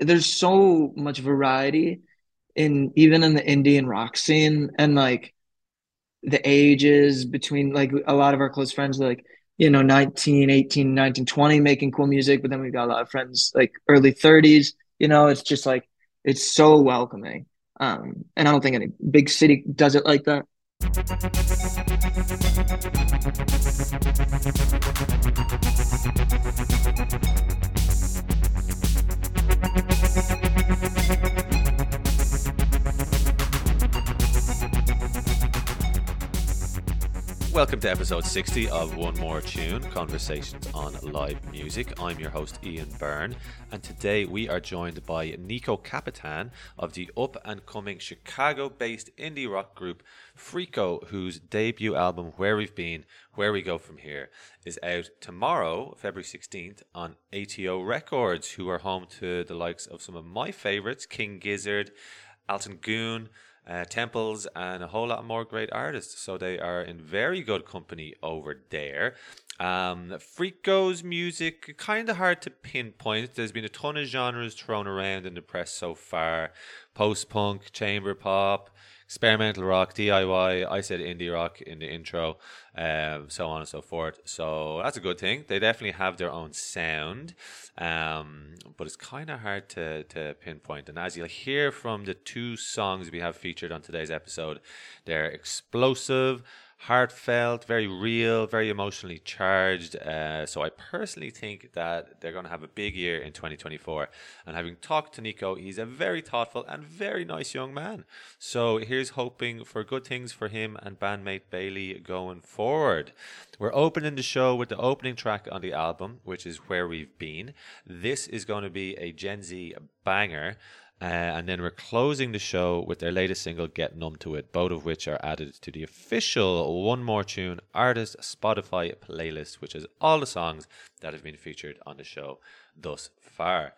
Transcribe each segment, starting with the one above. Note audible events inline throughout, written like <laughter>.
there's so much variety in even in the Indian rock scene and like the ages between like a lot of our close friends like you know 19 18 19 20 making cool music but then we've got a lot of friends like early 30s you know it's just like it's so welcoming. Um and i don't think any big city does it like that Welcome to episode 60 of One More Tune Conversations on Live Music. I'm your host, Ian Byrne, and today we are joined by Niko Kapetan of the up and coming Chicago based indie rock group Friko, whose debut album, Where We've Been, Where We Go From Here, is out tomorrow, February 16th, on ATO Records, who are home to the likes of some of my favorites King Gizzard, Altin Gun uh, temples, and a whole lot more great artists. So they are in very good company over there. Um, Friko's music kind of hard to pinpoint. There's been a ton of genres thrown around in the press so far: post punk, chamber pop, experimental rock, DIY. I said indie rock in the intro, um, so on and so forth. So that's a good thing. They definitely have their own sound, um, but it's kind of hard to, to pinpoint. And as you'll hear from the two songs we have featured on today's episode, they're explosive heartfelt, very real, very emotionally charged. Uh, so I personally think that they're going to have a big year in 2024. And having talked to Niko, he's a very thoughtful and very nice young man. So here's hoping for good things for him and bandmate Bailey going forward. We're opening the show with the opening track on the album, which is Where We've Been. This is going to be a Gen Z banger. Uh, and then we're closing the show with their latest single, Get Numb to It, both of which are added to the official One More Tune artist Spotify playlist, which is all the songs that have been featured on the show thus far.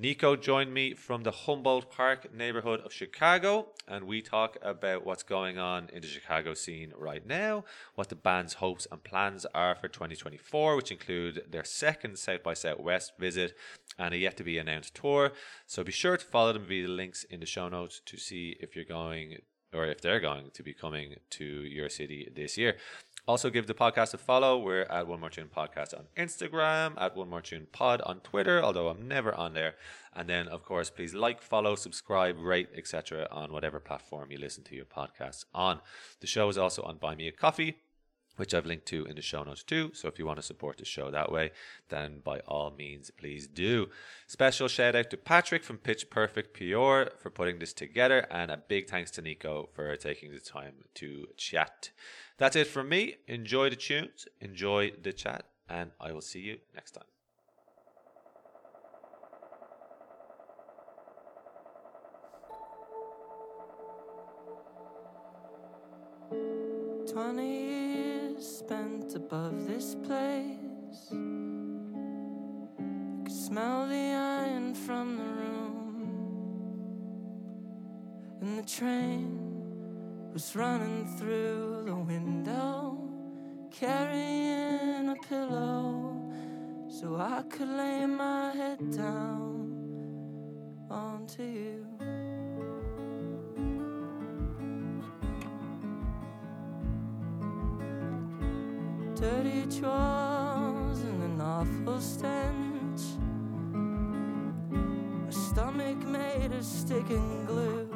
Niko joined me from the Humboldt Park neighborhood of Chicago, and we talk about what's going on in the Chicago scene right now, what the band's hopes and plans are for 2024, which include their second South by Southwest visit and a yet to be announced tour. So be sure to follow them via the links in the show notes to see if you're going or if they're going to be coming to your city this year. Also, give the podcast a follow. We're at One More Tune Podcast on Instagram, at One More Tune Pod on Twitter, although I'm never on there. And then, of course, please like, follow, subscribe, rate, etc. on whatever platform you listen to your podcasts on. The show is also on Buy Me a Coffee which I've linked to in the show notes too. So if you want to support the show that way, then by all means, please do. Special shout out to Patrick from Pitch Perfect PR for putting this together, and a big thanks to Niko for taking the time to chat. That's it from me. Enjoy the tunes, enjoy the chat, and I will see you next time. Twenty years spent above this place. You could smell the iron from the room, and the train was running through the window, carrying a pillow so I could lay my head down onto you. Dirty drawers and an awful stench. My stomach made of sticking glue.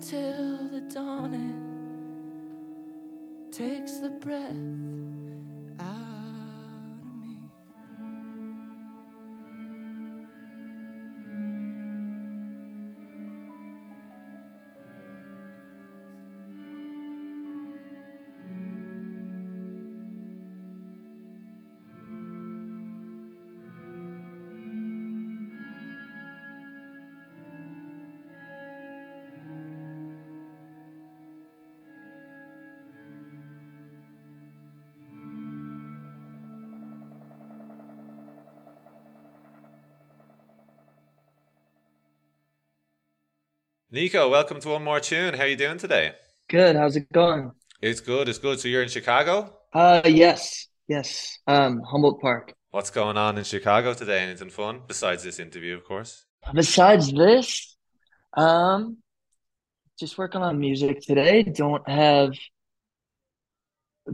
Till the dawning takes the breath Niko, welcome to one more tune. How are you doing today? Good. How's it going? It's good. It's good. So you're in Chicago. Uh, yes, yes. Um, Humboldt Park. What's going on in Chicago today? Anything fun besides this interview, of course? Besides this, um, just working on music today. Don't have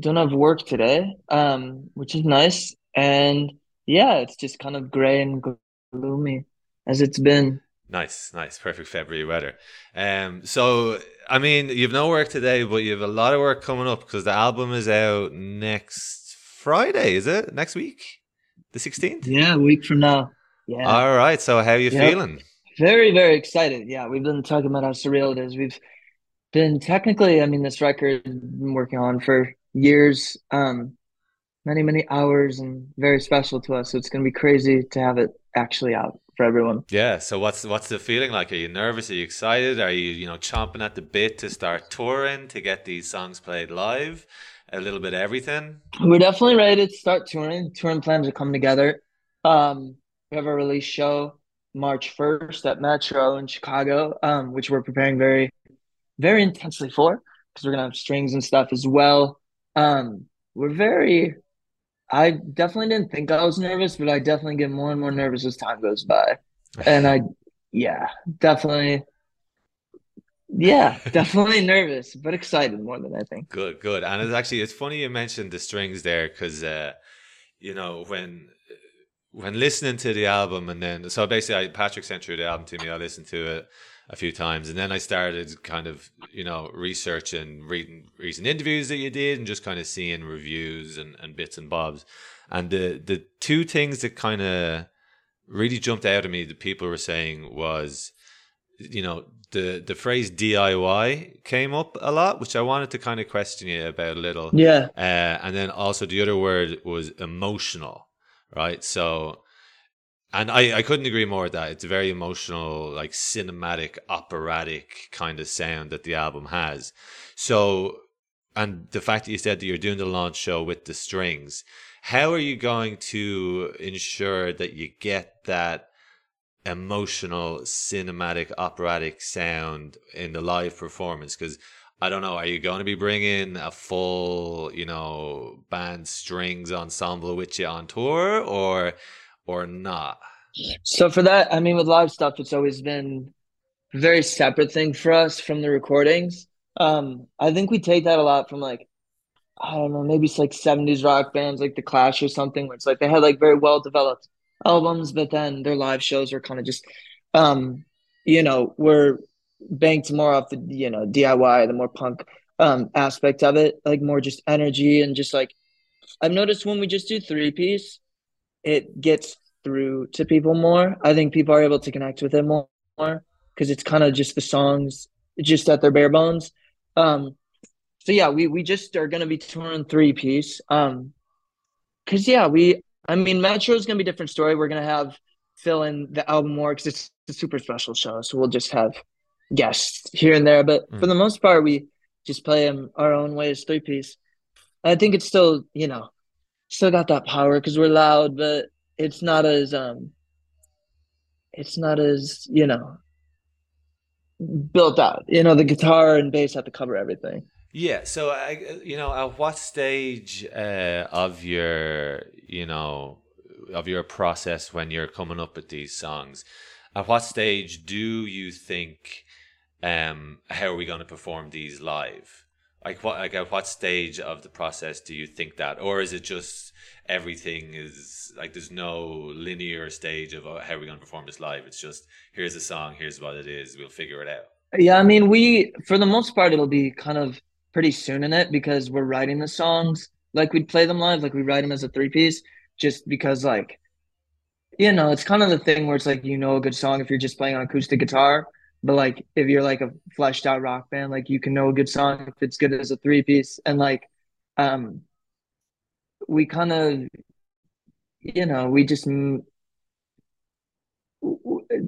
don't have work today, um, which is nice. And yeah, it's just kind of gray and gloomy as it's been. Nice, nice, perfect February weather. Um, so I mean, you've no work today, but you have a lot of work coming up because the album is out next Friday. Is it next week, the sixteenth? Yeah, a week from now. Yeah. All right. So how are you feeling? Very, very excited. Yeah, we've been talking about how surreal it is. We've been technically, I mean, this record been working on for years, um, many, many hours, and very special to us. So it's going to be crazy to have it actually out for everyone. Yeah. So what's what's the feeling like? Are you nervous? Are you excited? Are you you know chomping at the bit to start touring to get these songs played live? A little bit of everything. We're definitely ready to start touring. Touring plans are coming together. Um, we have a release show March 1st at Metro in Chicago, um, which we're preparing very, very intensely for because we're gonna have strings and stuff as well. Um, we're very, I definitely didn't think I was nervous, but I definitely get more and more nervous as time goes by. And I, yeah, definitely, yeah, <laughs> definitely nervous, but excited more than I think. Good, good. And it's actually it's funny you mentioned the strings there because uh, you know when when listening to the album and then so basically I, Patrick sent through the album to me. I listened to it a few times and then I started kind of you know researching, reading recent interviews that you did and just kind of seeing reviews and, and bits and bobs. And the the two things that kind of really jumped out at me that people were saying was you know the the phrase DIY came up a lot, which I wanted to kind of question you about a little. Yeah, Uh, and then also the other word was emotional, right? So, and I, I couldn't agree more with that. It's a very emotional, like cinematic, operatic kind of sound that the album has. So, and the fact that you said that you're doing the launch show with the strings, how are you going to ensure that you get that emotional, cinematic, operatic sound in the live performance? Because I don't know, are you going to be bringing a full, you know, band strings ensemble with you on tour, or or not? So for that, I mean, with live stuff, it's always been a very separate thing for us from the recordings. Um, I think we take that a lot from like, I don't know, maybe it's like 70s rock bands like The Clash or something, where it's like they had like very well developed albums, but then their live shows were kind of just, um, you know, were banked more off the, you know, DIY, the more punk um aspect of it, like more just energy and just like I've noticed when we just do three piece, it gets through to people more. I think people are able to connect with it more because it's kind of just the songs just at their bare bones. Um, so yeah, we we just are gonna be touring three piece. Um, cause yeah, we I mean Metro is gonna be a different story. We're gonna have fill in the album more because it's a super special show. So we'll just have guests here and there, but for Mm. the most part, we just play them our own way as three piece. I think it's still you know still got that power because we're loud, but it's not as um it's not as you know built out. You know, the guitar and bass have to cover everything. Yeah. So, I, you know, at what stage uh, of your, you know, of your process when you're coming up with these songs, at what stage do you think, um, how are we going to perform these live? Like what? Like at what stage of the process do you think that, or is it just everything is like there's no linear stage of oh, how are we going to perform this live? It's just here's a song, here's what it is, we'll figure it out. Yeah, I mean, we for the most part it'll be kind of pretty soon in it because we're writing the songs like we'd play them live, like we write them as a three piece, just because like you know it's kind of the thing where it's like you know a good song if you're just playing on acoustic guitar, but like if you're like a fleshed out rock band, like you can know a good song if it's good as a three piece, and like um we kind of you know we just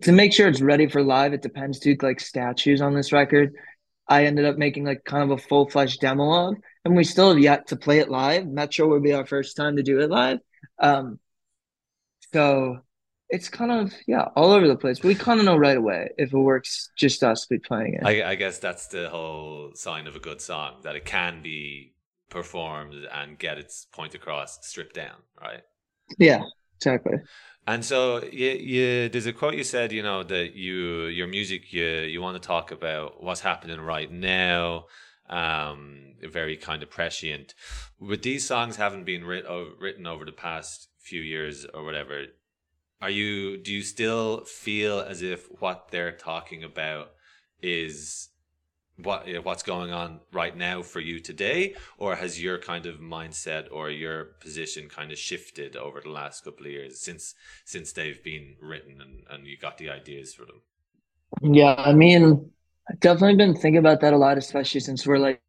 to make sure it's ready for live, it depends too. Like statues on this record, I ended up making like kind of a full fledged demo of, and we still have yet to play it live. Metro would be our first time to do it live. Um, so it's kind of yeah all over the place. We kind of know right away if it works. Just us be playing it. I, I guess that's the whole sign of a good song that it can be performed and get its point across, stripped down, right? Yeah, exactly. And so, you, you, there's a quote you said, you know, that you, your music, you, you want to talk about what's happening right now, um, very kind of prescient. With these songs having been writ- written over the past few years or whatever, are you, do you still feel as if what they're talking about is what what's going on right now for you today? Or has your kind of mindset or your position kind of shifted over the last couple of years since since they've been written and, and you got the ideas for them? Yeah i mean i've definitely been thinking about that a lot especially since we're like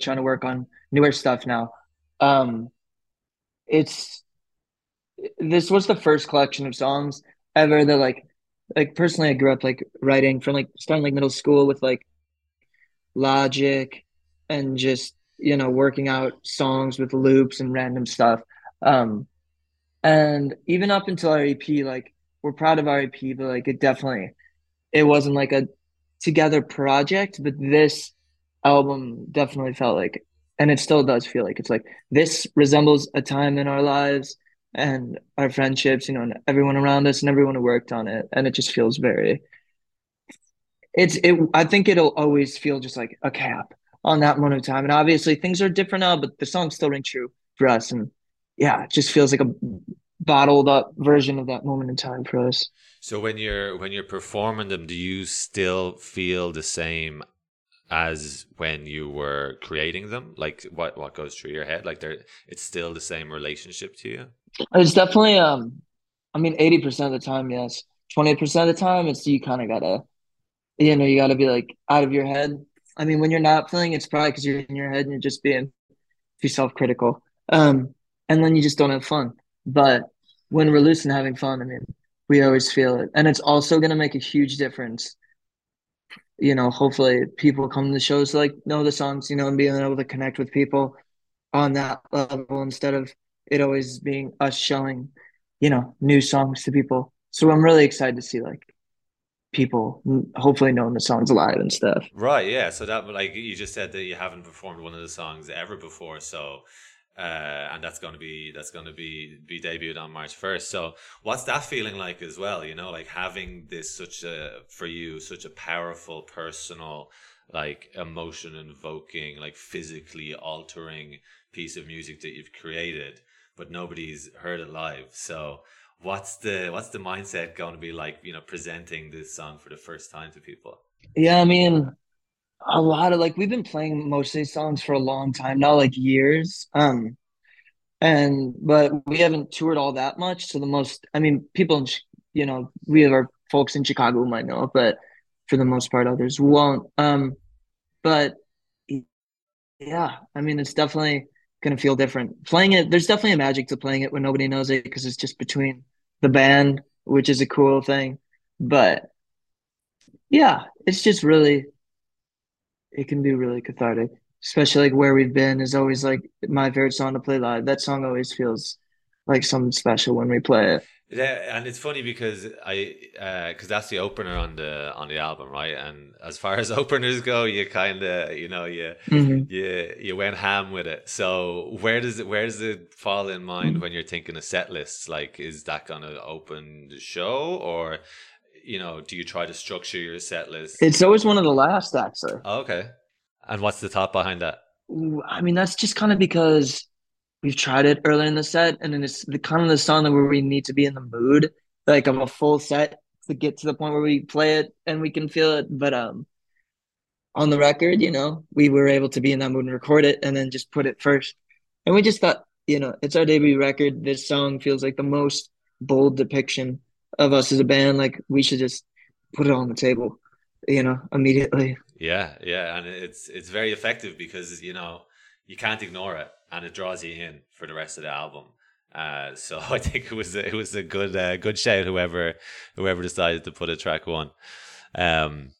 trying to work on newer stuff now. Um it's this was the first collection of songs ever that like like personally i grew up like writing from like starting like middle school with like logic and just you know working out songs with loops and random stuff. Um and even up until our ep like we're proud of our ep but like it definitely it wasn't like a together project but this album definitely felt like and it still does feel like it's like this resembles a time in our lives and our friendships you know and everyone around us and everyone who worked on it and it just feels very it's it i think it'll always feel just like a cap on that moment of time. And obviously things are different now but the song still rings true for us. And yeah it just feels like a bottled up version of that moment in time for us. So when you're when you're performing them do you still feel the same as when you were creating them? Like what what goes through your head? Like there it's still the same relationship to you it's definitely um i mean 80% of the time yes 20% of the time it's you kind of gotta you know, you got to be like out of your head. I mean, when you're not feeling, it's probably because you're in your head and you're just being too self critical. Um, and then you just don't have fun. But when we're loose and having fun, I mean, we always feel it. And it's also to make a huge difference. You know, hopefully people come to the shows like know the songs, you know, and being able to connect with people on that level instead of it always being us showing, you know, new songs to people. So I'm really excited to see like people hopefully knowing the songs live and stuff. Right, yeah. So that like you just said that you haven't performed one of the songs ever before, so uh, and that's going to be that's going to be be debuted on March first. So what's that feeling like as well? You know, like having this such a for you such a powerful personal like emotion invoking like physically altering piece of music that you've created but nobody's heard it live. So what's the what's the mindset going to be like you know presenting this song for the first time to people? Yeah i mean a lot of like we've been playing most of these songs for a long time now like years. Um and but we haven't toured all that much so the most i mean people in you know we have our folks in chicago might know but for the most part others won't. Um but yeah i mean it's definitely gonna feel different playing it there's definitely a magic to playing it when nobody knows it because it's just between the band, which is a cool thing. But yeah, it's just really it can be really cathartic. Especially like where we've been is always like my favorite song to play live. That song always feels like something special when we play it. Yeah, and it's funny because I because uh, that's the opener on the on the album, right? And as far as <laughs> openers go, you kind of you know you mm-hmm. you you went ham with it. So where does it where does it fall in mind mm-hmm. when you're thinking of set lists? Like, is that gonna open the show, or you know, do you try to structure your set list? It's always one of the last, actually. Oh, okay, and what's the thought behind that? I mean, that's just kind of because we've tried it earlier in the set, and then it's the kind of the song that where we need to be in the mood, like of a full set to get to the point where we play it and we can feel it. But um, on the record, you know, we were able to be in that mood and record it, and then just put it first. And we just thought, you know, it's our debut record. This song feels like the most bold depiction of us as a band. Like we should just put it on the table, you know, immediately. Yeah, yeah, and it's it's very effective because you know you can't ignore it, and it draws you in for the rest of the album. Uh, so <laughs> I think it was a, it was a good uh, good shout whoever whoever decided to put a track one. Um,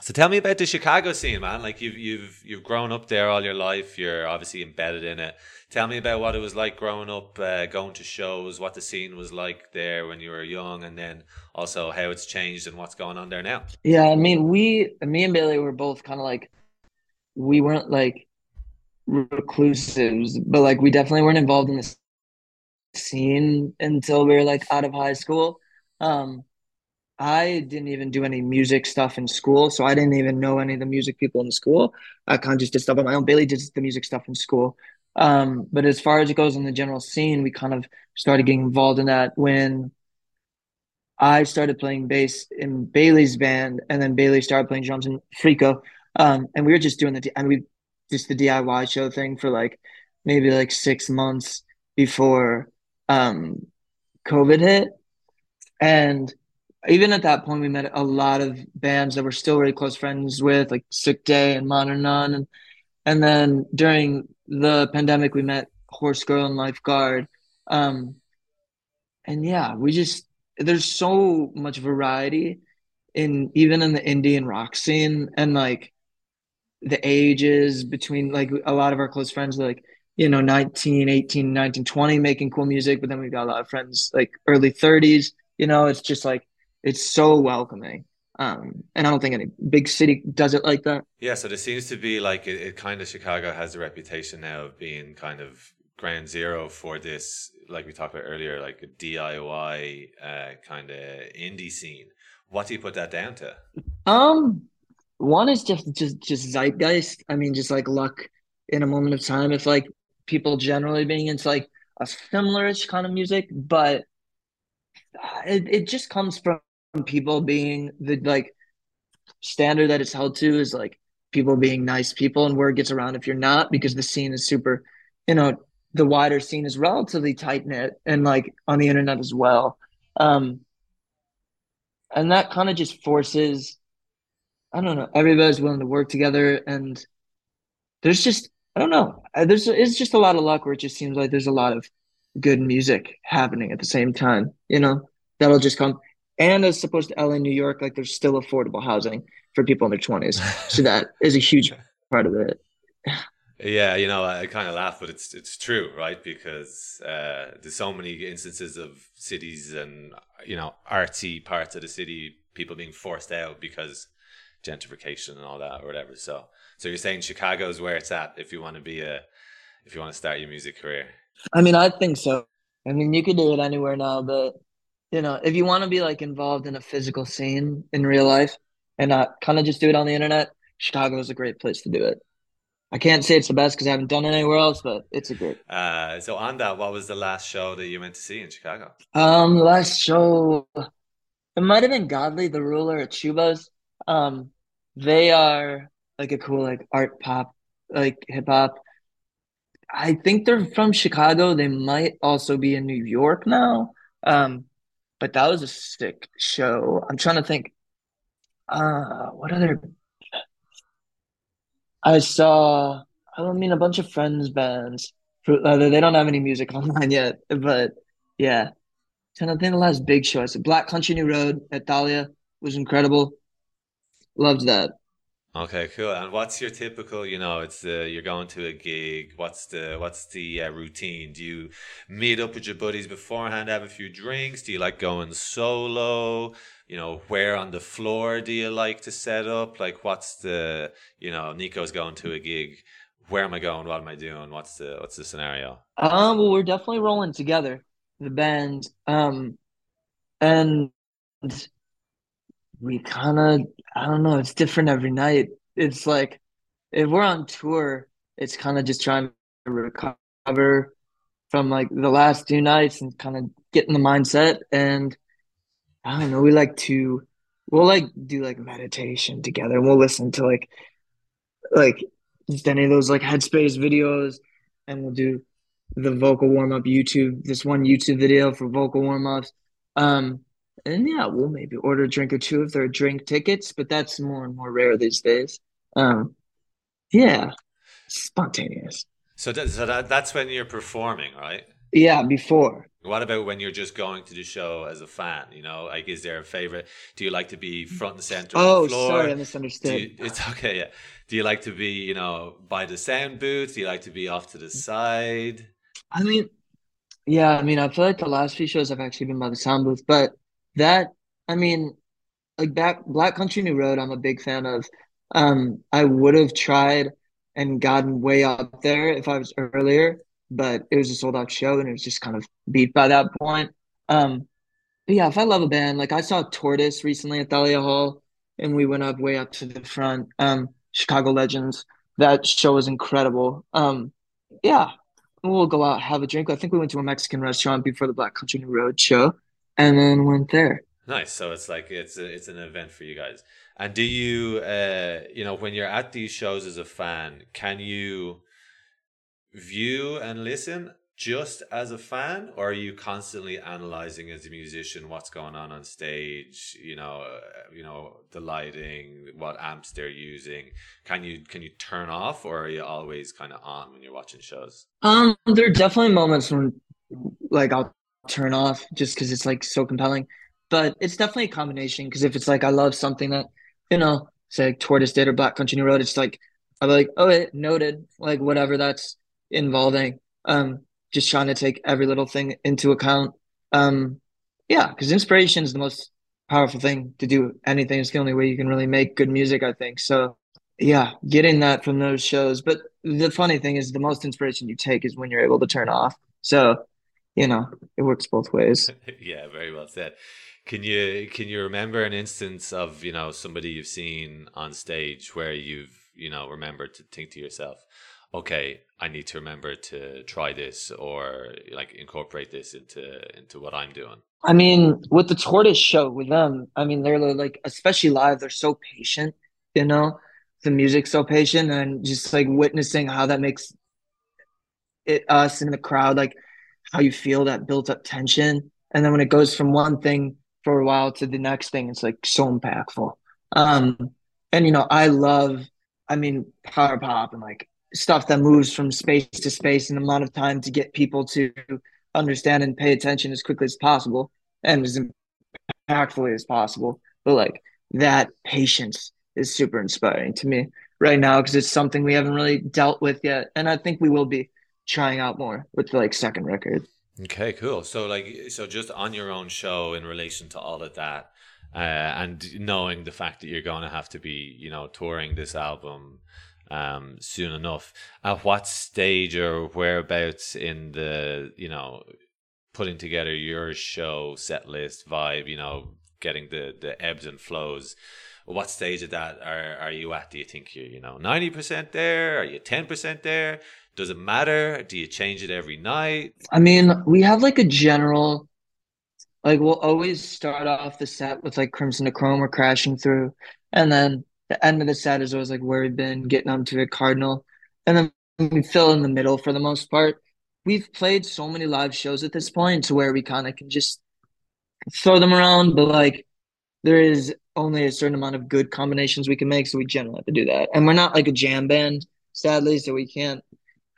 so tell me about the Chicago scene, man. Like you've you've you've grown up there all your life. You're obviously embedded in it. Tell me about what it was like growing up, uh, going to shows, what the scene was like there when you were young, and then also how it's changed and what's going on there now. Yeah, I mean, we, me and Bailey were both kind of like, we weren't like reclusives, but like we definitely weren't involved in the scene until we were like out of high school. Um, I didn't even do any music stuff in school, so I didn't even know any of the music people in school. I kind of just did stuff on my own. Bailey did the music stuff in school. Um, but as far as it goes in the general scene, we kind of started getting involved in that when I started playing bass in Bailey's band, and then Bailey started playing drums in Friko. Um, and we were just doing the and we just the DIY show thing for like maybe like six months before um, COVID hit, and even at that point, we met a lot of bands that we're still really close friends with, like Sick Day and Modern Nun, and and then during the pandemic, we met Horse Girl and Lifeguard, um, and yeah, we just there's so much variety in even in the indie and rock scene, and like the ages between like a lot of our close friends, like you know 19 18 19 20 making cool music but then we've got a lot of friends like early 30s you know it's just like it's so welcoming. Um, and I don't think any big city does it like that. Yeah, so there seems to be like it, it kind of Chicago has a reputation now of being kind of ground zero for this, like we talked about earlier, like a DIY uh, kind of indie scene. What do you put that down to? Um, one is just just just zeitgeist. I mean, just like luck in a moment of time. It's like people generally being into like a similarish kind of music, but it, it just comes from people being the like standard that it's held to is like people being nice people and word gets around if you're not because the scene is super you know the wider scene is relatively tight knit and like on the internet as well um and that kind of just forces i don't know everybody's willing to work together and there's just i don't know there's it's just a lot of luck where it just seems like there's a lot of good music happening at the same time you know that'll just come and as opposed to LA, New York, like there's still affordable housing for people in their 20s. so that <laughs> is a huge part of it. Yeah, you know, I kind of laugh, but it's it's true, right? Because uh, there's so many instances of cities and you know artsy parts of the city, people being forced out because gentrification and all that or whatever. So, so you're saying Chicago is where it's at if you want to be a if you want to start your music career. I mean, I think so. I mean, you could do it anywhere now, but you know, if you want to be like involved in a physical scene in real life and not kind of just do it on the internet, Chicago is a great place to do it. I can't say it's the best because I haven't done it anywhere else, but it's a great. Uh, so on that, what was the last show that you went to see in Chicago? Um, last show, it might have been Godly the Ruler at Schubas. Um, they are like a cool like art pop, like hip hop. I think they're from Chicago. They might also be in New York now. Um, but that was a sick show. I'm trying to think. Uh, what other? I saw. I don't mean, a bunch of friends bands. Uh, they don't have any music <laughs> online yet, but yeah. trying to think the last big show. I said Black Country New Road at Thalia was incredible. Loved that. Okay, cool. And what's your typical? You know, it's uh, you're going to a gig. What's the what's the uh, routine? Do you meet up with your buddies beforehand, have a few drinks? Do you like going solo? You know, where on the floor do you like to set up? Like, what's the you know, Niko's going to a gig. Where am I going? What am I doing? What's the what's the scenario? Um, well, we're definitely rolling together, the band. Um, and we kind of I don't know, it's different every night. It's like if we're on tour, it's kind of just trying to recover from like the last two nights and kind of get in the mindset. And I don't know, we like to we'll like do like meditation together and we'll listen to like like just any of those like headspace videos and we'll do the vocal warm up YouTube, this one YouTube video for vocal warm ups. Um, and yeah, we'll maybe order a drink or two if there are drink tickets, but that's more and more rare these days. Um, yeah, spontaneous. So, that, so that, that's when you're performing, right? Yeah, before. What about when you're just going to the show as a fan? You know, like, is there a favorite? Do you like to be front and center? Oh, sorry, I misunderstood. You, it's okay. Yeah. Do you like to be, you know, by the sound booth? Do you like to be off to the side? I mean, yeah, I mean, I feel like the last few shows I've actually been by the sound booth, but that, I mean, like back Black Country New Road, I'm a big fan of. Um, I would have tried and gotten way up there if I was earlier, but it was a sold out show and it was just kind of beat by that point. Um, yeah, if I love a band, like I saw Tortoise recently at Thalia Hall and we went up way up to the front. Um, Chicago Legends. That show was incredible. Um, yeah, we'll go out have a drink. I think we went to a Mexican restaurant before the Black Country New Road show, and then went there. Nice. So it's like it's a, it's an event for you guys. And do you, uh, you know, when you're at these shows as a fan, can you view and listen just as a fan, or are you constantly analyzing as a musician what's going on on stage? You know, uh, you know the lighting, what amps they're using. Can you can you turn off, or are you always kind of on when you're watching shows? Um, there are definitely moments when, like, I'll turn off just because it's like so compelling, but it's definitely a combination. Because if it's like I love something that, you know, say like Tortoise did or Black Country New Road, it's like I'm like, oh, it noted, like whatever that's involving. Um, just trying to take every little thing into account. Um, yeah, because inspiration is the most powerful thing to do anything. It's the only way you can really make good music, I think. So, yeah, getting that from those shows. But the funny thing is, the most inspiration you take is when you're able to turn off. So, you know, it works both ways. <laughs> yeah, very well said. Can you can you remember an instance of you know somebody you've seen on stage where you've you know remembered to think to yourself, okay, I need to remember to try this or like incorporate this into into what I'm doing. I mean, with the tortoise show with them, I mean they're like especially live, they're so patient, you know, the music's so patient and just like witnessing how that makes it us in the crowd, like how you feel that built up tension. And then when it goes from one thing for a while to the next thing, it's like so impactful. Um and you know, I love I mean power pop and like stuff that moves from space to space in the amount of time to get people to understand and pay attention as quickly as possible and as impactfully as possible. But like that patience is super inspiring to me right now because it's something we haven't really dealt with yet, and I think we will be trying out more with the like second record. Okay, cool. So like, so just on your own show in relation to all of that, uh, and knowing the fact that you're to have to be, you know, touring this album um, soon enough. At what stage or whereabouts in the you know putting together your show set list vibe, you know, getting the the ebbs and flows. What stage of that are are you at? Do you think you're you know ninety percent there? Are you ten percent there? Does it matter? Do you change it every night? I mean, we have like a general like we'll always start off the set with like Crimson to Chrome or crashing through. And then the end of the set is always like where we've been getting up to a cardinal, and then we fill in the middle for the most part. We've played so many live shows at this point to where we kind of can just throw them around, but like there is only a certain amount of good combinations we can make, so we generally have to do that. And we're not like a jam band, sadly, so we can't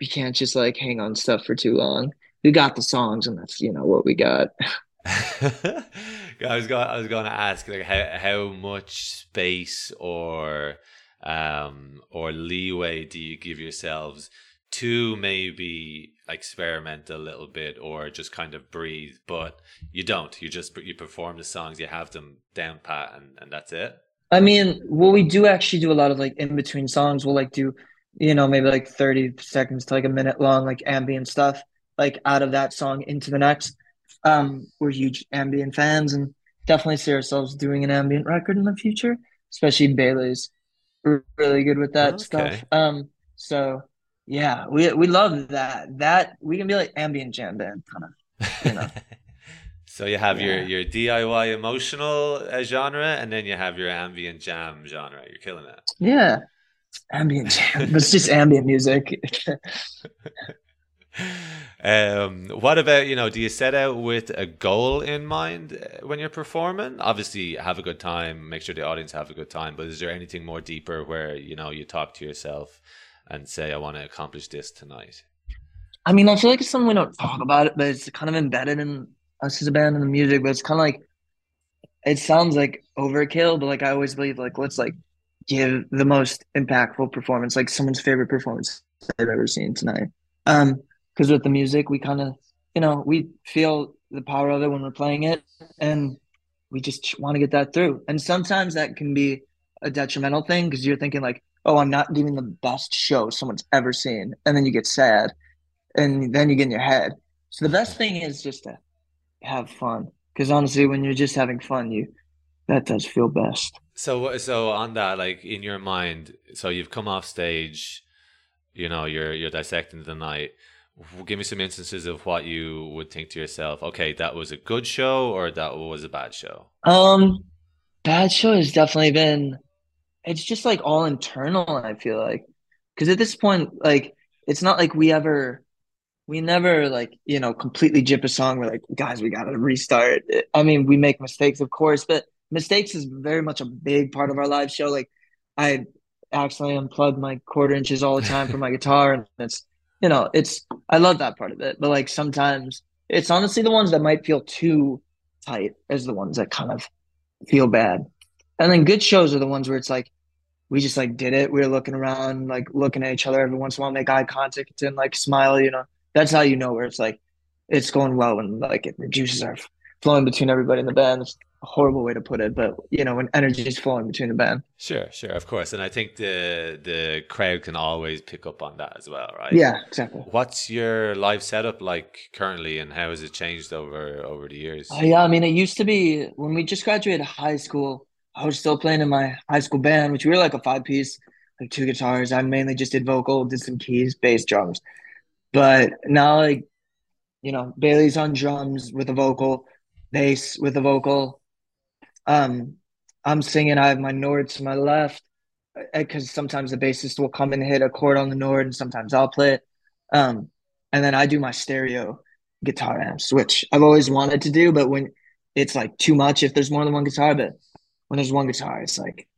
we can't just like hang on stuff for too long. We got the songs, and that's you know what we got. <laughs> <laughs> I was going. I was going to ask like how how much space or um or leeway do you give yourselves to maybe experiment a little bit or just kind of breathe, but you don't. You just you perform the songs, you have them down pat, and and that's it. I mean, well, we do actually do a lot of like in between songs. We'll like do, you know, maybe like 30 seconds to like a minute long, like ambient stuff, like out of that song into the next. Um, we're huge ambient fans and definitely see ourselves doing an ambient record in the future, especially Bailey's really good with that okay. stuff. Um, so Yeah, we we love that. That we can be like ambient jam band kind of, you know. <laughs> So you have your your DIY emotional uh, genre, and then you have your ambient jam genre. You're killing it. Yeah, ambient <laughs> jam. It's just ambient music. <laughs> Um, what about, you know, do you set out with a goal in mind uh, when you're performing? Obviously, have a good time, make sure the audience have a good time, but is there anything more deeper where, you know, you talk to yourself and say, I want to accomplish this tonight? I mean, I feel like it's something we don't talk about it, but it's kind of embedded in us as a band and the music. But it's kind of like it sounds like overkill, but like I always believe, like let's like give the most impactful performance, like someone's favorite performance they've ever seen tonight. Um, because with the music, we kind of, you know, we feel the power of it when we're playing it, and we just want to get that through. And sometimes that can be a detrimental thing because you're thinking like, oh, I'm not giving the best show someone's ever seen, and then you get sad, and then you get in your head. So the best thing is just to have fun. Because honestly, when you're just having fun, you that does feel best. So, so on that, like in your mind, so you've come off stage, you know, you're you're dissecting the night. Give me some instances of what you would think to yourself. Okay, that was a good show, or that was a bad show. Um, bad show has definitely been. It's just like all internal. I feel like because at this point, like it's not like we ever, we never like you know completely jip a song. We're like, guys, we gotta restart. I mean, we make mistakes, of course, but mistakes is very much a big part of our live show. Like, I accidentally unplug my quarter inches all the time from my guitar, and it's you know, it's I love that part of it. But like sometimes it's honestly the ones that might feel too tight as the ones that kind of feel bad. And then good shows are the ones where it's like we just like did it. We were looking around, like looking at each other every once in a while, make eye contact and like smile, you know. That's how you know where it's like it's going well and like it, the juices are flowing between everybody in the band. It's a horrible way to put it, but you know, when energy is flowing between the band. Sure, sure, of course, and I think the the crowd can always pick up on that as well, right? Yeah, exactly. What's your live setup like currently, and how has it changed over over the years? Uh, yeah, I mean, it used to be when we just graduated high school, I was still playing in my high school band, which we were like a five piece, like two guitars. I mainly just did vocal, did some keys, bass, drums. But now, like, you know, Bailey's on drums with a vocal, bass with a vocal. Um, I'm singing, I have my Nord to my left because sometimes the bassist will come and hit a chord on the Nord, and sometimes I'll play it. Um, and then I do my stereo guitar amps, which I've always wanted to do, but when it's like too much if there's more than one guitar, but when there's one guitar, it's like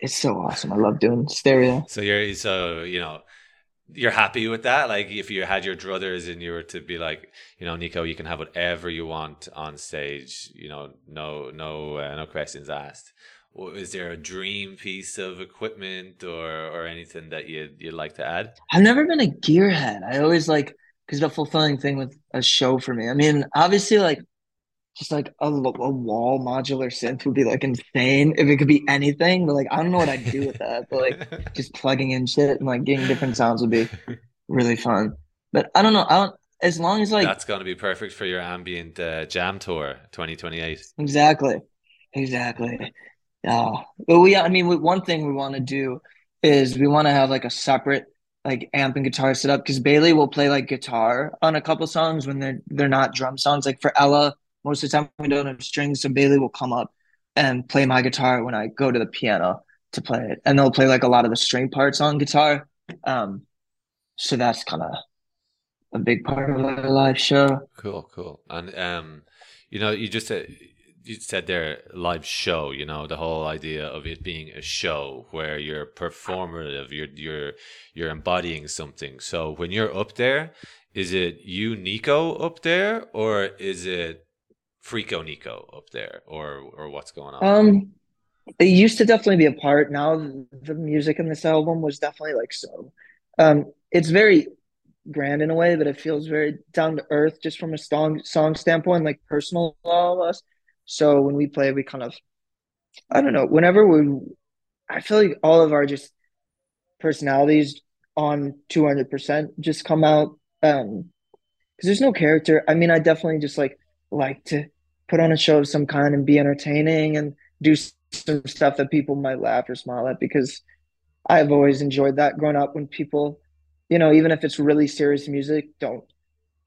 it's so awesome. I love doing stereo. So you're so you know you're happy with that. Like if you had your druthers and you were to be like, you know, Niko, you can have whatever you want on stage. You know, no no uh, no questions asked. Is there a dream piece of equipment or or anything that you you'd like to add? I've never been a gearhead. I always like because the fulfilling thing with a show for me. I mean, obviously, like just like a, a wall modular synth would be like insane if it could be anything. But like, I don't know what I'd do with that. But like, just <laughs> plugging in shit and like getting different sounds would be really fun. But I don't know. I don't. As long as like That's going to be perfect for your ambient uh, jam tour 2028. exactly, exactly. Yeah. But we, I mean, we, one thing we want to do is we want to have like a separate like amp and guitar set up because Bailey will play like guitar on a couple songs when they're they're not drum songs. Like for Ella, most of the time we don't have strings, so Bailey will come up and play my guitar when I go to the piano to play it, and they'll play like a lot of the string parts on guitar. Um, so that's kind of a big part of our live show. Cool, cool. And um, you know, you just said you said there live show. You know, the whole idea of it being a show where you're performative, you're you're you're embodying something. So when you're up there, is it you, Niko, up there, or is it Friko Niko up there, or or what's going on? Um, it used to definitely be a part. Now the music in this album was definitely like so. Um, it's very grand in a way, but it feels very down to earth just from a song song standpoint, like personal all of us. So when we play, we kind of I don't know, whenever we I feel like all of our just personalities on 200% just come out um because there's no character. I mean, I definitely just like like to put on a show of some kind and be entertaining and do some stuff that people might laugh or smile at because I've always enjoyed that growing up when people you know, even if it's really serious music, don't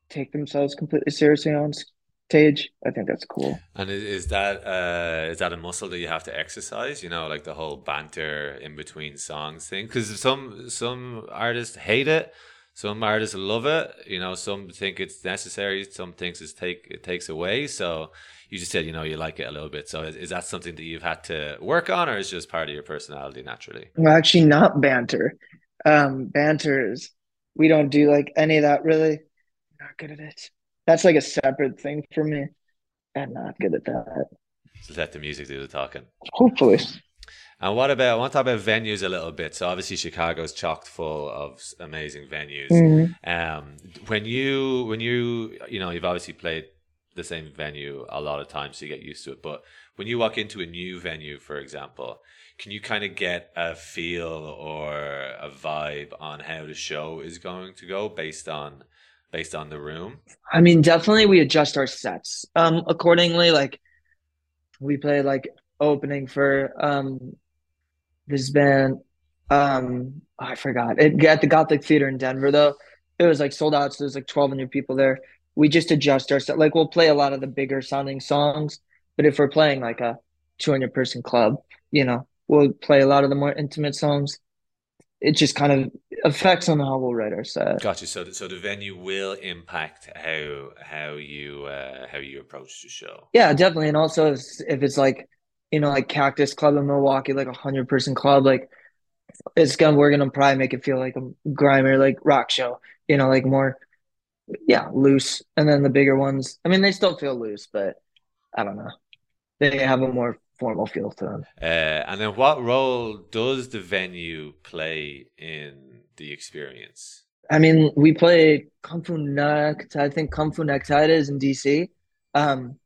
take themselves completely seriously on stage. I think that's cool. And is that uh, is that a muscle that you have to exercise? You know, like the whole banter in between songs thing. Because some some artists hate it, some artists love it. You know, some think it's necessary, some thinks it's take it takes away. So you just said you know you like it a little bit. So is, is that something that you've had to work on, or is just part of your personality naturally? Well, actually, not banter. Um, banter is we don't do like any of that really. Not good at it. That's like a separate thing for me. I'm not good at that. Just let the music do the talking. Hopefully. And what about I want to talk about venues a little bit. So obviously Chicago's chocked full of amazing venues. Mhm. Um, when you when you you know you've obviously played the same venue a lot of times, so you get used to it. But when you walk into a new venue, for example, can you kind of get a feel or a vibe on how the show is going to go based on based on the room? I mean, definitely we adjust our sets um accordingly. Like we play like opening for um this band um oh, I forgot. It at the Gothic Theater in Denver though. It was like sold out, so there's like 1,200 people there. We just adjust our set. Like we'll play a lot of the bigger sounding songs, but if we're playing like a 200 person club, you know, we'll play a lot of the more intimate songs. It just kind of affects on how we'll write our set. Gotcha. So the, so the venue will impact how how you uh, how you approach the show. Yeah, definitely. And also if, if it's like, you know, like Cactus Club in Milwaukee, like a hundred person club, like it's gonna we're gonna probably make it feel like a grimier like rock show, you know, like more yeah, loose. And then the bigger ones, I mean they still feel loose, but I don't know. They have a more formal feel to them. Uh, and then, what role does the venue play in the experience? I mean, we played Kung Fu Necktie. I think Kung Fu Necktie is in DC. Um,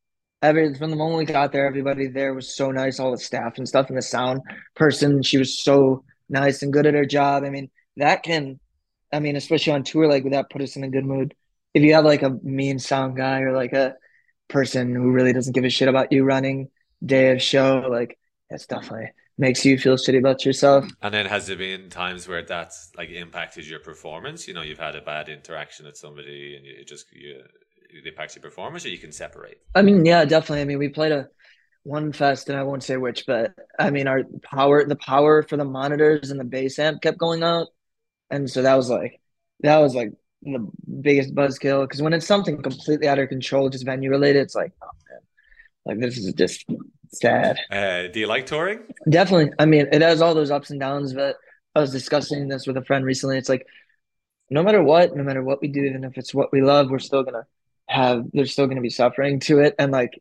every from the moment we got there, everybody there was so nice, all the staff and stuff, and the sound person, she was so nice and good at her job. I mean, that can, I mean, especially on tour, like that put us in a good mood. If you have like a mean sound guy or like a person who really doesn't give a shit about you running day of show, like that's definitely makes you feel shitty about yourself. And then, has there been times where that's like impacted your performance? You know, you've had a bad interaction with somebody, and it just you, impacts your performance, or you can separate. I mean, yeah, definitely. I mean, we played a one fest, and I won't say which, but I mean, our power, the power for the monitors and the bass amp kept going out, and so that was like, that was like the biggest buzzkill. Because when it's something completely out of control, just venue related, it's like, oh man, like this is just sad. Uh, do you like touring? Definitely. I mean, it has all those ups and downs, but I was discussing this with a friend recently. It's like, no matter what, no matter what we do, even if it's what we love, we're still gonna have, there's still gonna be suffering to it and like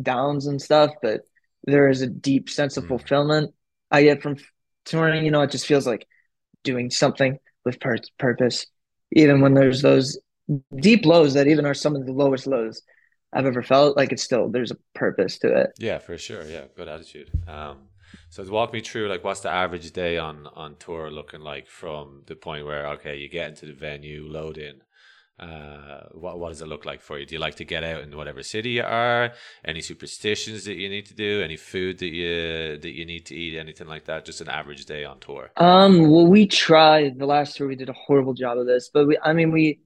downs and stuff, but there is a deep sense of Mm. fulfillment I get from touring. You know, it just feels like doing something with pur purpose, even when there's those deep lows that even are some of the lowest lows I've ever felt. Like it's still, there's a purpose to it. Yeah, for sure. Yeah, good attitude. Um, so walk me through like what's the average day on on tour looking like from the point where okay you get into the venue, load in. Uh, what what does it look like for you? Do you like to get out in whatever city you are? Any superstitions that you need to do? Any food that you that you need to eat? Anything like that? Just an average day on tour. Um, well, we tried the last tour. We did a horrible job of this, but we, I mean, we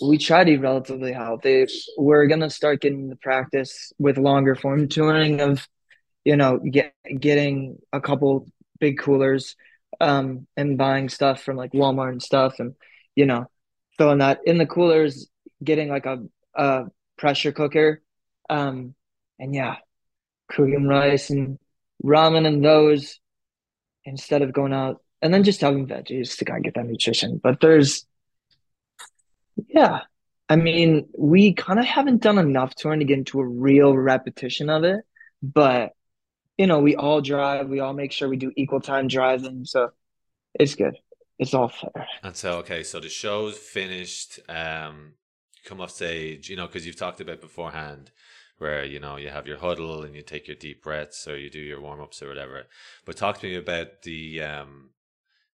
we try to be relatively healthy. We're gonna start getting the practice with longer form touring of, you know, get getting a couple big coolers, um, and buying stuff from like Walmart and stuff, and you know, filling that in the coolers, getting like a a pressure cooker, um, and yeah, cooking rice and ramen and those instead of going out and then just having veggies to kind of get that nutrition. But there's, yeah, I mean, we kind of haven't done enough touring to get into a real repetition of it. But, you know, we all drive, we all make sure we do equal time driving. So it's good. It's all fair. And so, okay, so the show's finished. Um, come off stage, you know, because you've talked about beforehand, where you know you have your huddle and you take your deep breaths or you do your warm ups or whatever. But talk to me about the, um,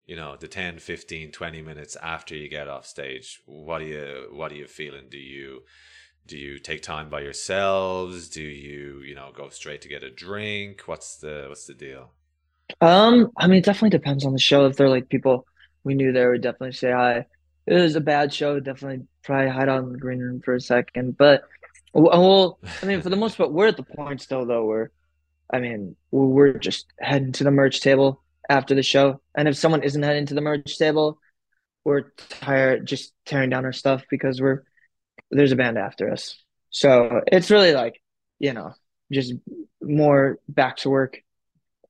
you know, the 10, 15, 20 minutes after you get off stage. What are you, what are you feeling? Do you, do you take time by yourselves? Do you, you know, go straight to get a drink? What's the, what's the deal? Um, I mean, it definitely depends on the show. If they're like people we knew they would definitely say hi. It was a bad show, definitely probably hide out in the green room for a second. But well, I mean, for the most part, we're at the point still though where, I mean, we're just heading to the merch table after the show, and if someone isn't heading to the merch table, we're tired just tearing down our stuff because we're there's a band after us. So it's really like, you know, just more back to work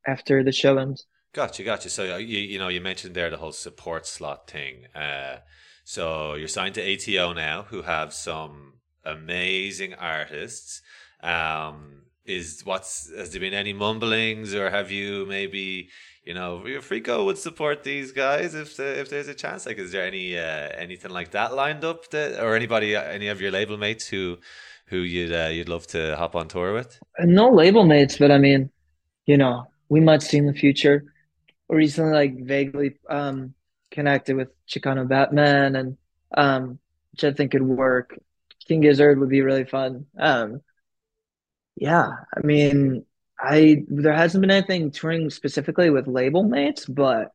after the show ends. Gotcha, gotcha. So uh, you you know you mentioned there the whole support slot thing. Uh, so you're signed to ATO now, who have some amazing artists. Um, is what's has there been any mumblings, or have you maybe you know your Friko would support these guys if the, if there's a chance? Like, is there any uh, anything like that lined up that, or anybody, any of your label mates who who you'd uh, you'd love to hop on tour with? No label mates, but I mean, you know, we might see in the future recently like vaguely um connected with Chicano Batman and um which I think could work. King Gizzard would be really fun. Um yeah, I mean I there hasn't been anything touring specifically with label mates, but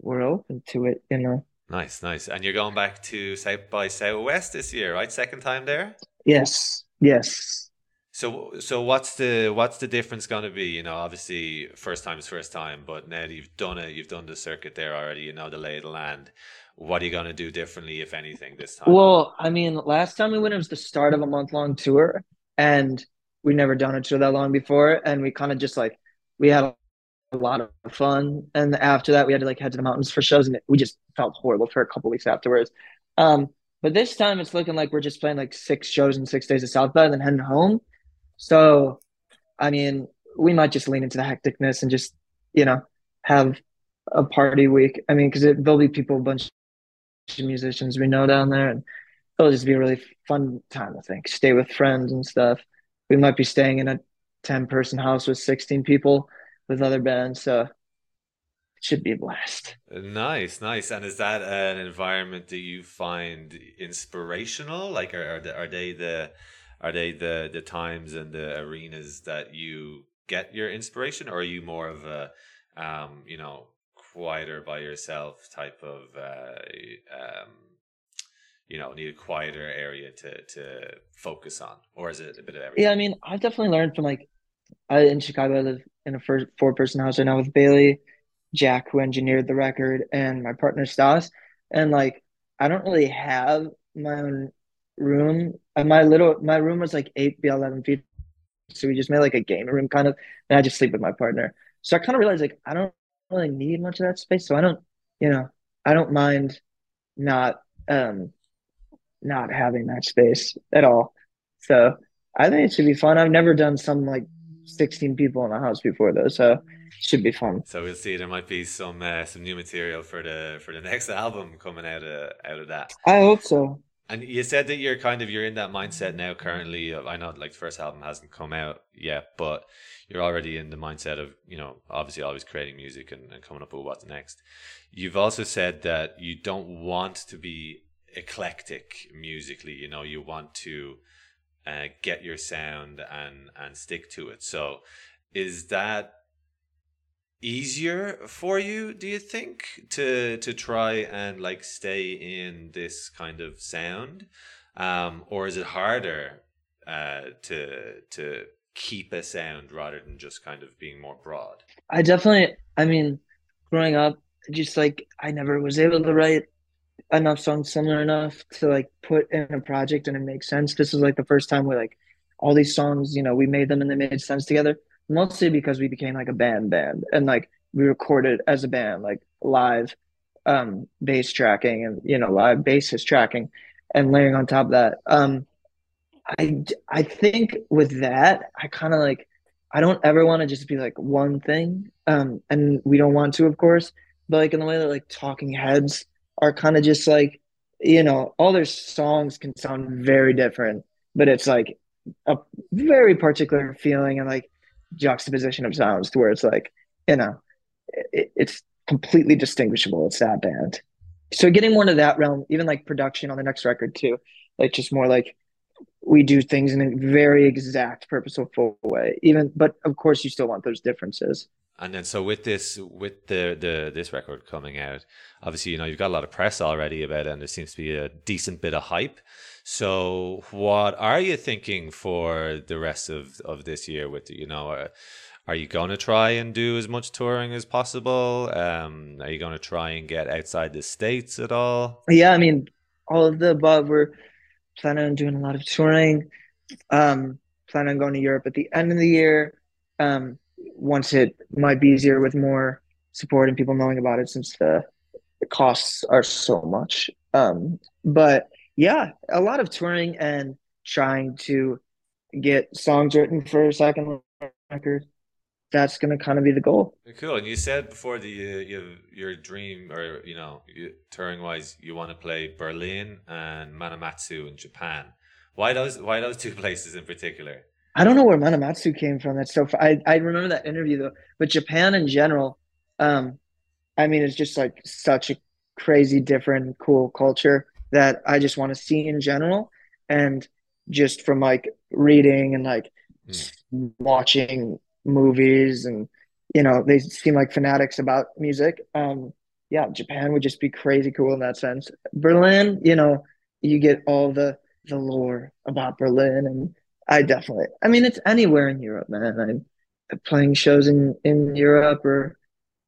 we're open to it, you know. Nice, nice. And you're going back to South by Southwest this year, right? Second time there? Yes. Yes. So, so what's the what's the difference going to be? You know, obviously, first time is first time, but now that you've done it, you've done the circuit there already. You know the lay of the land. What are you going to do differently, if anything, this time? Well, I mean, last time we went, it was the start of a month long tour, and we'd never done a tour that long before, and we kind of just like we had a lot of fun, and after that, we had to like head to the mountains for shows, and we just felt horrible for a couple weeks afterwards. Um, but this time, it's looking like we're just playing like six shows in six days of South by, and then heading home so, I mean, we might just lean into the hecticness and just, you know, have a party week. I mean, because there'll be people, a bunch of musicians we know down there, and it'll just be a really fun time. I think stay with friends and stuff. We might be staying in a ten person house with sixteen people with other bands, so it should be a blast. Nice, nice. And is that an environment that you find inspirational? Like, are are, the, are they the are they the the times and the arenas that you get your inspiration, or are you more of a um, you know quieter by yourself type of uh, um, you know need a quieter area to to focus on, or is it a bit of everything? Yeah, I mean, I've definitely learned from like I in Chicago. I live in a first four person house right now with Bailey, Jack, who engineered the record, and my partner Stas, and like I don't really have my own room. And my little my room was like eight by eleven feet, so we just made like a game room kind of, and I just sleep with my partner. So I kind of realized like I don't really need much of that space, so I don't, you know, I don't mind not um not having that space at all. So I think it should be fun. I've never done some like 16 people in the house before though, so it should be fun. So we'll see. There might be some uh, some new material for the for the next <laughs> album coming out of out of that. I hope so. And you said that you're kind of you're in that mindset now currently. Of, I know like the first album hasn't come out yet, but you're already in the mindset of you know obviously always creating music and, and coming up with what's next. You've also said that you don't want to be eclectic musically. You know, you want to uh, get your sound and and stick to it. So, is that easier for you do you think to to try and like stay in this kind of sound? Um or is it harder uh to to keep a sound rather than just kind of being more broad? I definitely i mean growing up just like i never was able to write enough songs similar enough to like put in a project and it makes sense. This is like the first time where like all these songs you know we made them and they made sense together mostly because we became like a band band and like we recorded as a band like live um bass tracking and you know live bassist tracking and layering on top of that. Um i i think with that i kind of like i don't ever want to just be like one thing um and we don't want to of course but like in the way that like talking heads are kind of just like you know all their songs can sound very different but it's like a very particular feeling and like juxtaposition of sounds to where it's like you know it, it's completely distinguishable it's that band so getting more into that realm even like production on the next record too like just more like we do things in a very exact purposeful way even but of course you still want those differences And then so with this with the the this record coming out, obviously you know you've got a lot of press already about it, and there seems to be a decent bit of hype. So what are you thinking for the rest of of this year? With you know, uh, are you going to try and do as much touring as possible? Um, are you going to try and get outside the states at all? Yeah, I mean, all of the above. We're planning on doing a lot of touring. Um, planning on going to Europe at the end of the year. Um, once it might be easier with more support and people knowing about it since the, the costs are so much. Um, but yeah, a lot of touring and trying to get songs written for a second record. That's going to kind of be the goal. Cool. And you said before the you, you your dream or you know you, touring wise, you want to play Berlin and Manamatsu in Japan. Why those? Why those two <laughs> places in particular? I don't know where Manamatsu came from. That's so. I I remember that interview though. But Japan in general, um, I mean, it's just like such a crazy, different, cool culture that I just want to see in general, and just from like reading and like mm. watching movies, and you know, they seem like fanatics about music. Um, yeah, Japan would just be crazy cool in that sense. Berlin, you know, you get all the the lore about Berlin and I definitely. I mean, it's anywhere in Europe, man. I'm playing shows in in Europe or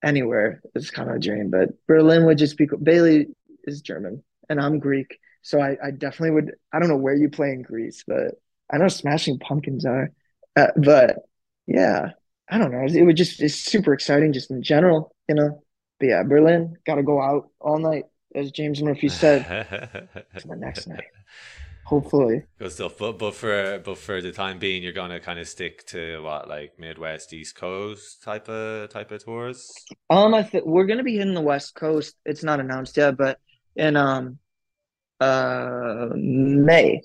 anywhere is kind of a dream. But Berlin would just be. cool. Bailey is German and I'm Greek, so I, I definitely would. I don't know where you play in Greece, but I know Smashing Pumpkins are. Uh, but yeah, I don't know. It would just it's super exciting, just in general, you know. But yeah, Berlin got to go out all night, as James Murphy said. <laughs> the next night hopefully. Good stuff. But but for but for the time being, you're gonna kind of stick to what like Midwest, East Coast type of type of tours. Um, I think we're gonna be hitting the West Coast. It's not announced yet, but in um, uh, May,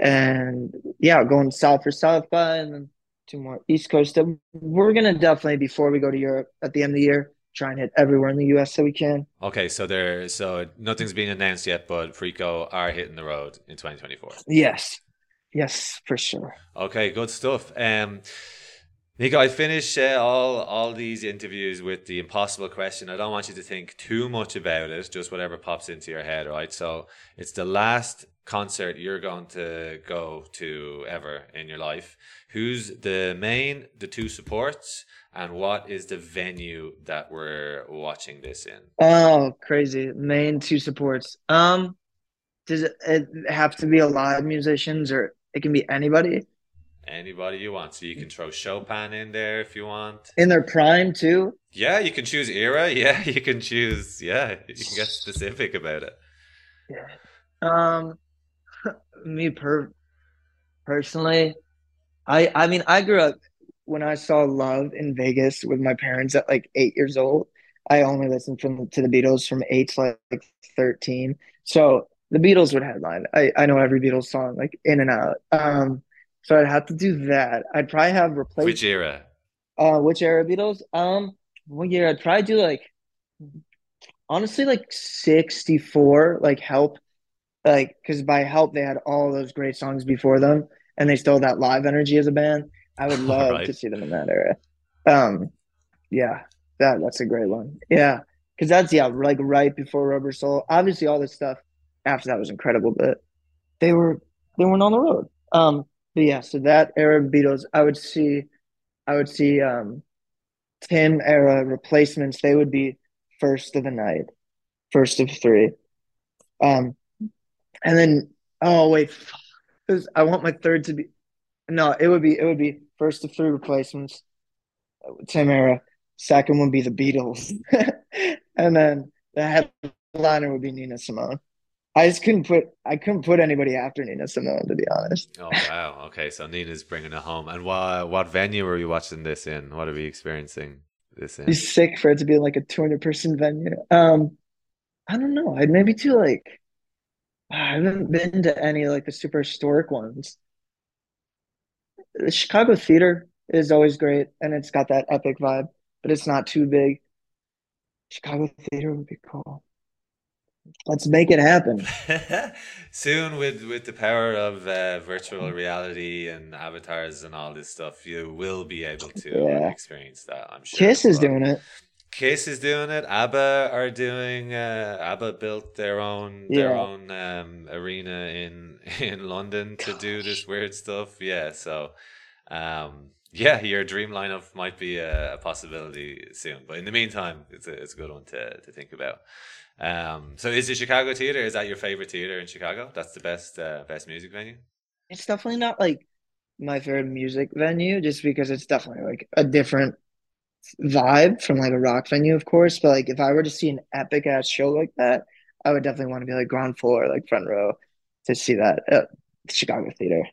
and yeah, going south for South by, and then two more East Coast. We're gonna definitely before we go to Europe at the end of the year try and hit everywhere in the US that we can. Okay, so there, so nothing's been announced yet, but Friko are hitting the road in 2024. Yes, yes, for sure. Okay, good stuff. Um, Niko, I finish uh, all all these interviews with the impossible question. I don't want you to think too much about it, just whatever pops into your head, right? So it's the last concert you're going to go to ever in your life. Who's the main, the two supports, and what is the venue that we're watching this in? Oh, crazy! Main two supports. Um, does it have to be a live musicians, or it can be anybody? Anybody you want. So you can throw Chopin in there if you want. In their prime too? Yeah, you can choose era. <laughs> Yeah, you can choose. Yeah, you can get specific about it. Yeah. Um, <laughs> me per personally, I I mean I grew up when I saw Love in Vegas with my parents at like eight years old. I only listened from to the Beatles from eight to like thirteen. So the Beatles would headline. I I know every Beatles song like in and out. Um so I'd have to do that. I'd probably have replaced which era? Uh, which era Beatles? Um, one year I'd probably do like honestly like sixty four. Like Help, like because by Help they had all those great songs before them, and they still had that live energy as a band. I would <laughs> love right. to see them in that era. Um, yeah, that that's a great one. Yeah, because that's yeah like right before Rubber Soul. Obviously, all this stuff after that was incredible, but they were they weren't on the road. Um, but yeah, so that era of Beatles, I would see, I would see um, Tim era replacements. They would be first of the night, first of three. Um, and then oh wait, I want my third to be no, it would be it would be first of three replacements, Tim era. Second would be the Beatles, <laughs> and then the headliner would be Nina Simone. I just couldn't put I couldn't put anybody after Nina Simone to be honest. Oh wow, okay, so Nina's bringing it home. And what what venue are you watching this in? What are we experiencing this in? He's sick for it to be like a two hundred person venue. Um, I don't know. I'd maybe do like I haven't been to any like the super historic ones. The Chicago Theater is always great, and it's got that epic vibe, but it's not too big. Chicago Theater would be cool. Let's make it happen. <laughs> Soon, with with the power of uh, virtual reality and avatars and all this stuff, you will be able to Yeah. experience that. I'm sure. Kiss is doing it. Kiss is doing it. ABBA are doing. Uh, ABBA built their own their own um, arena in <laughs> in London to do this weird stuff. Yeah, so um, yeah, your dream lineup might be a, a possibility soon. But in the meantime, it's a it's a good one to to think about. Um, so is the Chicago Theater? Is that your favorite theater in Chicago? That's the best uh, best music venue. It's definitely not like my favorite music venue, just because it's definitely like a different vibe from like a rock venue, of course. But like if I were to see an epic ass show like that, I would definitely want to be like ground floor, like front row to see that at the Chicago Theater.